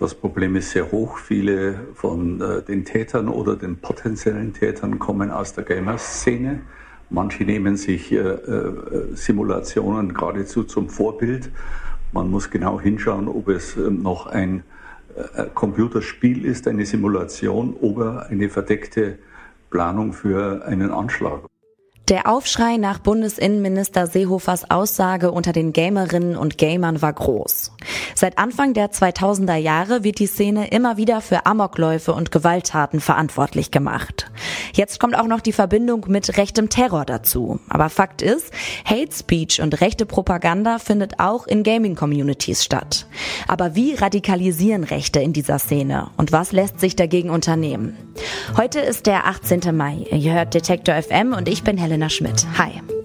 Das Problem ist sehr hoch. Viele von äh, den Tätern oder den potenziellen Tätern kommen aus der Gamer-Szene. Manche nehmen sich äh, äh, Simulationen geradezu zum Vorbild. Man muss genau hinschauen, ob es ähm, noch ein äh, Computerspiel ist, eine Simulation oder eine verdeckte Planung für einen Anschlag. Der Aufschrei nach Bundesinnenminister Seehofers Aussage unter den Gamerinnen und Gamern war groß. Seit Anfang der 2000er Jahre wird die Szene immer wieder für Amokläufe und Gewalttaten verantwortlich gemacht. Jetzt kommt auch noch die Verbindung mit rechtem Terror dazu. Aber Fakt ist, Hate Speech und rechte Propaganda findet auch in Gaming-Communities statt. Aber wie radikalisieren Rechte in dieser Szene und was lässt sich dagegen unternehmen? Heute ist der 18. Mai. Ihr hört Detektor FM und ich bin Helen Elena Schmidt. Hi.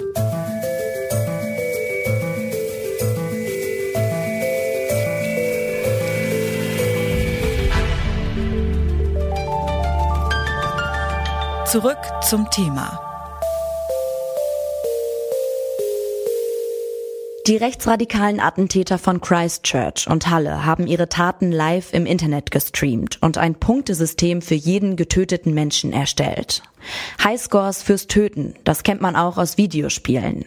Zurück zum Thema. Die rechtsradikalen Attentäter von Christchurch und Halle haben ihre Taten live im Internet gestreamt und ein Punktesystem für jeden getöteten Menschen erstellt. Highscores fürs Töten, das kennt man auch aus Videospielen.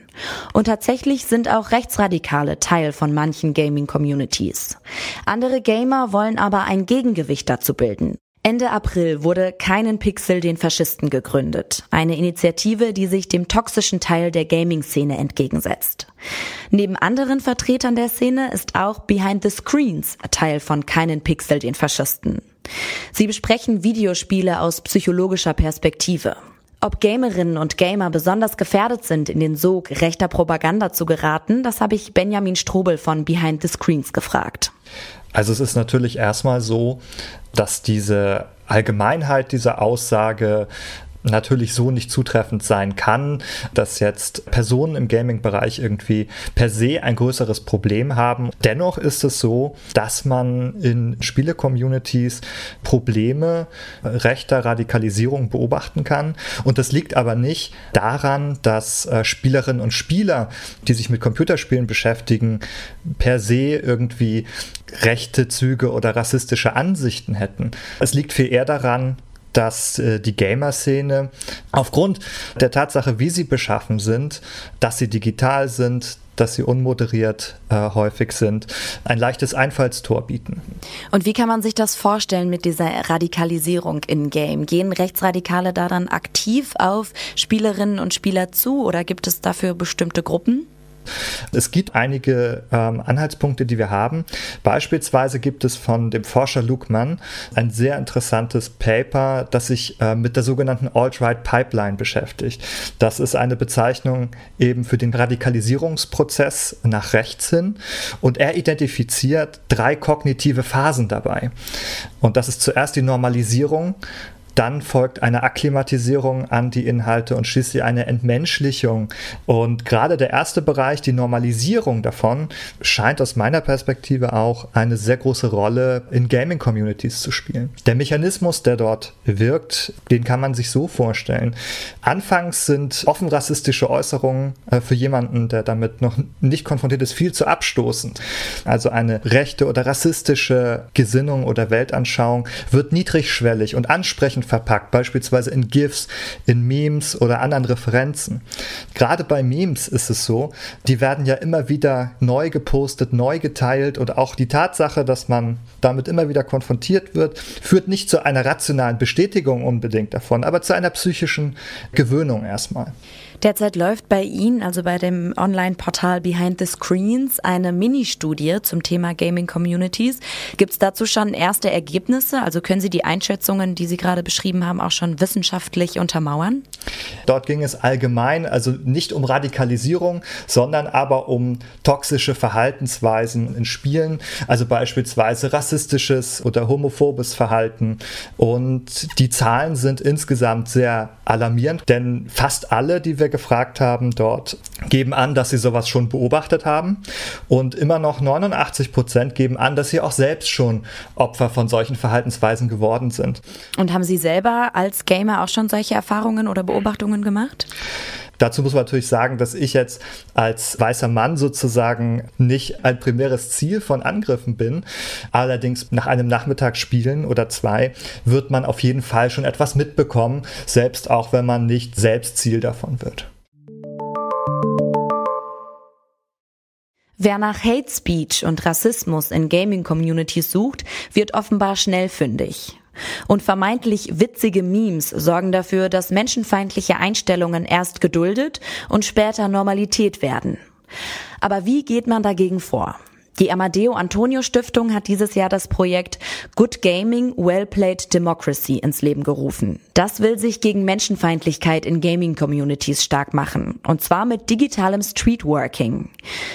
Und tatsächlich sind auch Rechtsradikale Teil von manchen Gaming-Communities. Andere Gamer wollen aber ein Gegengewicht dazu bilden Ende April wurde Keinen Pixel den Faschisten gegründet. Eine Initiative, die sich dem toxischen Teil der Gaming-Szene entgegensetzt. Neben anderen Vertretern der Szene ist auch Behind the Screens Teil von Keinen Pixel den Faschisten. Sie besprechen Videospiele aus psychologischer Perspektive. Ob Gamerinnen und Gamer besonders gefährdet sind, in den Sog rechter Propaganda zu geraten, das habe ich Benjamin Strobel von Behind the Screens gefragt. Also es ist natürlich erstmal so, dass diese Allgemeinheit dieser Aussage natürlich so nicht zutreffend sein kann, dass jetzt Personen im Gaming-Bereich irgendwie per se ein größeres Problem haben. Dennoch ist es so, dass man in Spiele-Communities Probleme rechter Radikalisierung beobachten kann. Und das liegt aber nicht daran, dass äh, Spielerinnen und Spieler, die sich mit Computerspielen beschäftigen, per se irgendwie rechte Züge oder rassistische Ansichten hätten. Es liegt viel eher daran, dass äh, die Gamer-Szene aufgrund der Tatsache, wie sie beschaffen sind, dass sie digital sind, dass sie unmoderiert äh, häufig sind, ein leichtes Einfallstor bieten. Und wie kann man sich das vorstellen mit dieser Radikalisierung in Game? Gehen Rechtsradikale da dann aktiv auf Spielerinnen und Spieler zu oder gibt es dafür bestimmte Gruppen? Es gibt einige ähm, Anhaltspunkte, die wir haben. Beispielsweise gibt es von dem Forscher Luke Mann ein sehr interessantes Paper, das sich äh, mit der sogenannten Alt-Right Pipeline beschäftigt. Das ist eine Bezeichnung eben für den Radikalisierungsprozess nach rechts hin und er identifiziert drei kognitive Phasen dabei. Und das ist zuerst die Normalisierung, dann folgt eine Akklimatisierung an die Inhalte und schließlich eine Entmenschlichung. Und gerade der erste Bereich, die Normalisierung davon, scheint aus meiner Perspektive auch eine sehr große Rolle in Gaming-Communities zu spielen. Der Mechanismus, der dort wirkt, den kann man sich so vorstellen. Anfangs sind offen rassistische Äußerungen äh, für jemanden, der damit noch nicht konfrontiert ist, viel zu abstoßend. Also eine rechte oder rassistische Gesinnung oder Weltanschauung wird niedrigschwellig und ansprechend verpackt, beispielsweise in GIFs, in Memes oder anderen Referenzen. Gerade bei Memes ist es so, die werden ja immer wieder neu gepostet, neu geteilt und auch die Tatsache, dass man damit immer wieder konfrontiert wird, führt nicht zu einer rationalen Bestätigung unbedingt davon, aber zu einer psychischen Gewöhnung erstmal. Derzeit läuft bei Ihnen, also bei dem Online-Portal Behind the Screens, eine Mini-Studie zum Thema Gaming Communities. Gibt es dazu schon erste Ergebnisse? Also können Sie die Einschätzungen, die Sie gerade beschrieben haben, auch schon wissenschaftlich untermauern? Dort ging es allgemein, also nicht um Radikalisierung, sondern aber um toxische Verhaltensweisen in Spielen, also beispielsweise rassistisches oder homophobes Verhalten. Und die Zahlen sind insgesamt sehr alarmierend, denn fast alle, die wir wir gefragt haben dort, geben an, dass sie sowas schon beobachtet haben. Und immer noch 89 Prozent geben an, dass sie auch selbst schon Opfer von solchen Verhaltensweisen geworden sind. Und haben Sie selber als Gamer auch schon solche Erfahrungen oder Beobachtungen gemacht? Dazu muss man natürlich sagen, dass ich jetzt als weißer Mann sozusagen nicht ein primäres Ziel von Angriffen bin. Allerdings nach einem Nachmittag spielen oder zwei wird man auf jeden Fall schon etwas mitbekommen, selbst auch wenn man nicht selbst Ziel davon wird. Wer nach Hate Speech und Rassismus in Gaming-Communities sucht, wird offenbar schnell fündig. Und vermeintlich witzige Memes sorgen dafür, dass menschenfeindliche Einstellungen erst geduldet und später Normalität werden. Aber wie geht man dagegen vor? Die Amadeo Antonio Stiftung hat dieses Jahr das Projekt Good Gaming, Well Played Democracy ins Leben gerufen. Das will sich gegen Menschenfeindlichkeit in Gaming-Communities stark machen. Und zwar mit digitalem Streetworking.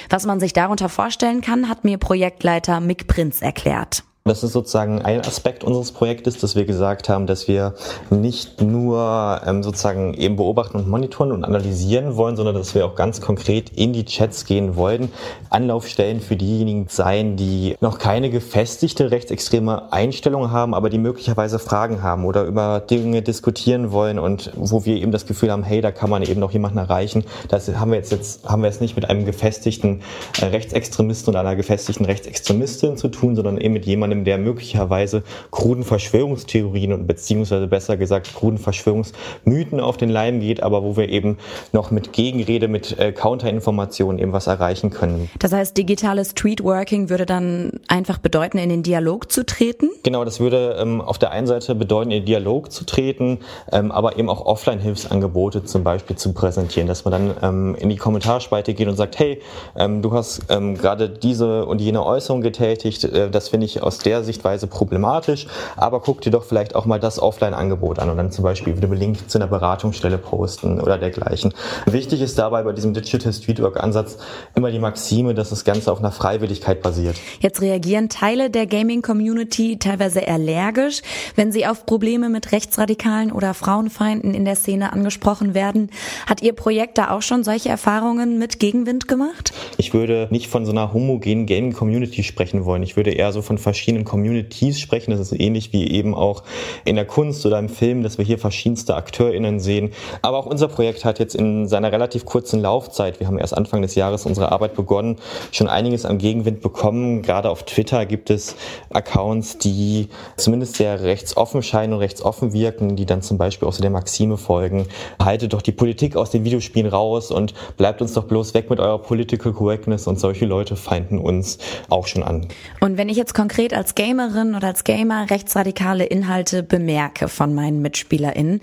Was man sich darunter vorstellen kann, hat mir Projektleiter Mick Prinz erklärt. Das ist sozusagen ein Aspekt unseres Projektes, dass wir gesagt haben, dass wir nicht nur ähm, sozusagen eben beobachten und monitoren und analysieren wollen, sondern dass wir auch ganz konkret in die Chats gehen wollen, Anlaufstellen für diejenigen sein, die noch keine gefestigte rechtsextreme Einstellung haben, aber die möglicherweise Fragen haben oder über Dinge diskutieren wollen und wo wir eben das Gefühl haben, hey, da kann man eben noch jemanden erreichen. Das haben wir jetzt, jetzt haben wir es nicht mit einem gefestigten äh, Rechtsextremisten oder einer gefestigten Rechtsextremistin zu tun, sondern eben mit jemandem, jemandem, der möglicherweise kruden Verschwörungstheorien und beziehungsweise besser gesagt kruden Verschwörungsmythen auf den Leim geht, aber wo wir eben noch mit Gegenrede, mit äh, Counterinformationen eben was erreichen können. Das heißt, digitales Streetworking würde dann einfach bedeuten, in den Dialog zu treten? Genau, das würde ähm, auf der einen Seite bedeuten, in den Dialog zu treten, ähm, aber eben auch Offline-Hilfsangebote zum Beispiel zu präsentieren, dass man dann ähm, in die Kommentarspalte geht und sagt, hey, ähm, du hast ähm, gerade diese und jene Äußerung getätigt, äh, das finde ich aus der Sichtweise problematisch, aber guck dir doch vielleicht auch mal das Offline-Angebot an und dann zum Beispiel wieder einen Link zu einer Beratungsstelle posten oder dergleichen. Wichtig ist dabei bei diesem Digital Streetwork-Ansatz immer die Maxime, dass das Ganze auf einer Freiwilligkeit basiert. Jetzt reagieren Teile der Gaming-Community teilweise allergisch, wenn sie auf Probleme mit Rechtsradikalen oder Frauenfeinden in der Szene angesprochen werden. Hat Ihr Projekt da auch schon solche Erfahrungen mit Gegenwind gemacht? Ich würde nicht von so einer homogenen Gaming-Community sprechen wollen. Ich würde eher so von verschiedenen verschiedenen Communities sprechen. Das ist ähnlich wie eben auch in der Kunst oder im Film, dass wir hier verschiedenste AkteurInnen sehen. Aber auch unser Projekt hat jetzt in seiner relativ kurzen Laufzeit, wir haben erst Anfang des Jahres unsere Arbeit begonnen, schon einiges an Gegenwind bekommen. Gerade auf Twitter gibt es Accounts, die zumindest sehr rechtsoffen scheinen und rechtsoffen wirken, die dann zum Beispiel auch so der Maxime folgen. Haltet doch die Politik aus den Videospielen raus und bleibt uns doch bloß weg mit eurer Political Correctness und solche Leute feinden uns auch schon an. Und wenn ich jetzt konkret als Gamerin oder als Gamer rechtsradikale Inhalte bemerke von meinen MitspielerInnen,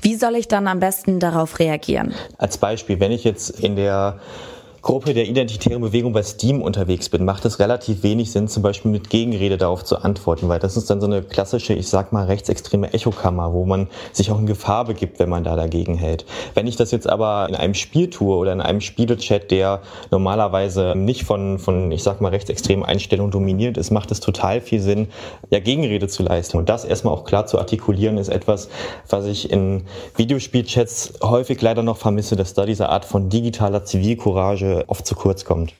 wie soll ich dann am besten darauf reagieren? Als Beispiel, wenn ich jetzt in der Gruppe der identitären Bewegung bei Steam unterwegs bin, macht es relativ wenig Sinn, zum Beispiel mit Gegenrede darauf zu antworten, weil das ist dann so eine klassische, ich sag mal, rechtsextreme Echokammer, wo man sich auch in Gefahr begibt, wenn man da dagegen hält. Wenn ich das jetzt aber in einem Spiel tue oder in einem Spielechat, der normalerweise nicht von, von ich sag mal, rechtsextremen Einstellungen dominiert ist, macht es total viel Sinn, ja, Gegenrede zu leisten. Und das erstmal auch klar zu artikulieren, ist etwas, was ich in Videospielchats häufig leider noch vermisse, dass da diese Art von digitaler Zivilcourage oft zu kurz kommt.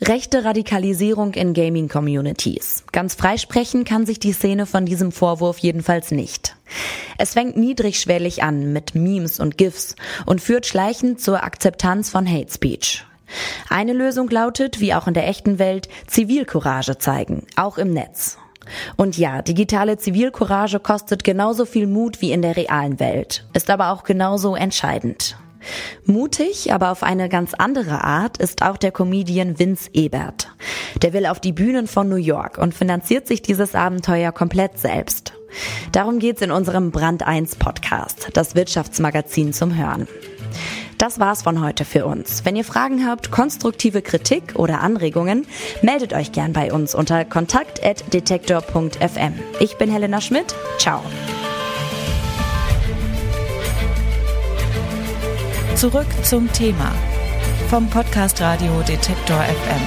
Rechte Radikalisierung in Gaming-Communities. Ganz freisprechen kann sich die Szene von diesem Vorwurf jedenfalls nicht. Es fängt niedrigschwellig an mit Memes und GIFs und führt schleichend zur Akzeptanz von Hate Speech. Eine Lösung lautet, wie auch in der echten Welt, Zivilcourage zeigen, auch im Netz. Und ja, digitale Zivilcourage kostet genauso viel Mut wie in der realen Welt, ist aber auch genauso entscheidend. Mutig, aber auf eine ganz andere Art ist auch der Comedian Vince Ebert. Der will auf die Bühnen von New York und finanziert sich dieses Abenteuer komplett selbst. Darum geht's in unserem Brand 1 Podcast, das Wirtschaftsmagazin zum Hören. Das war's von heute für uns. Wenn ihr Fragen habt, konstruktive Kritik oder Anregungen, meldet euch gern bei uns unter kontakt.detektor.fm. Ich bin Helena Schmidt. Ciao. Zurück zum Thema vom Podcast Radio Detektor FM.